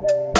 Bye.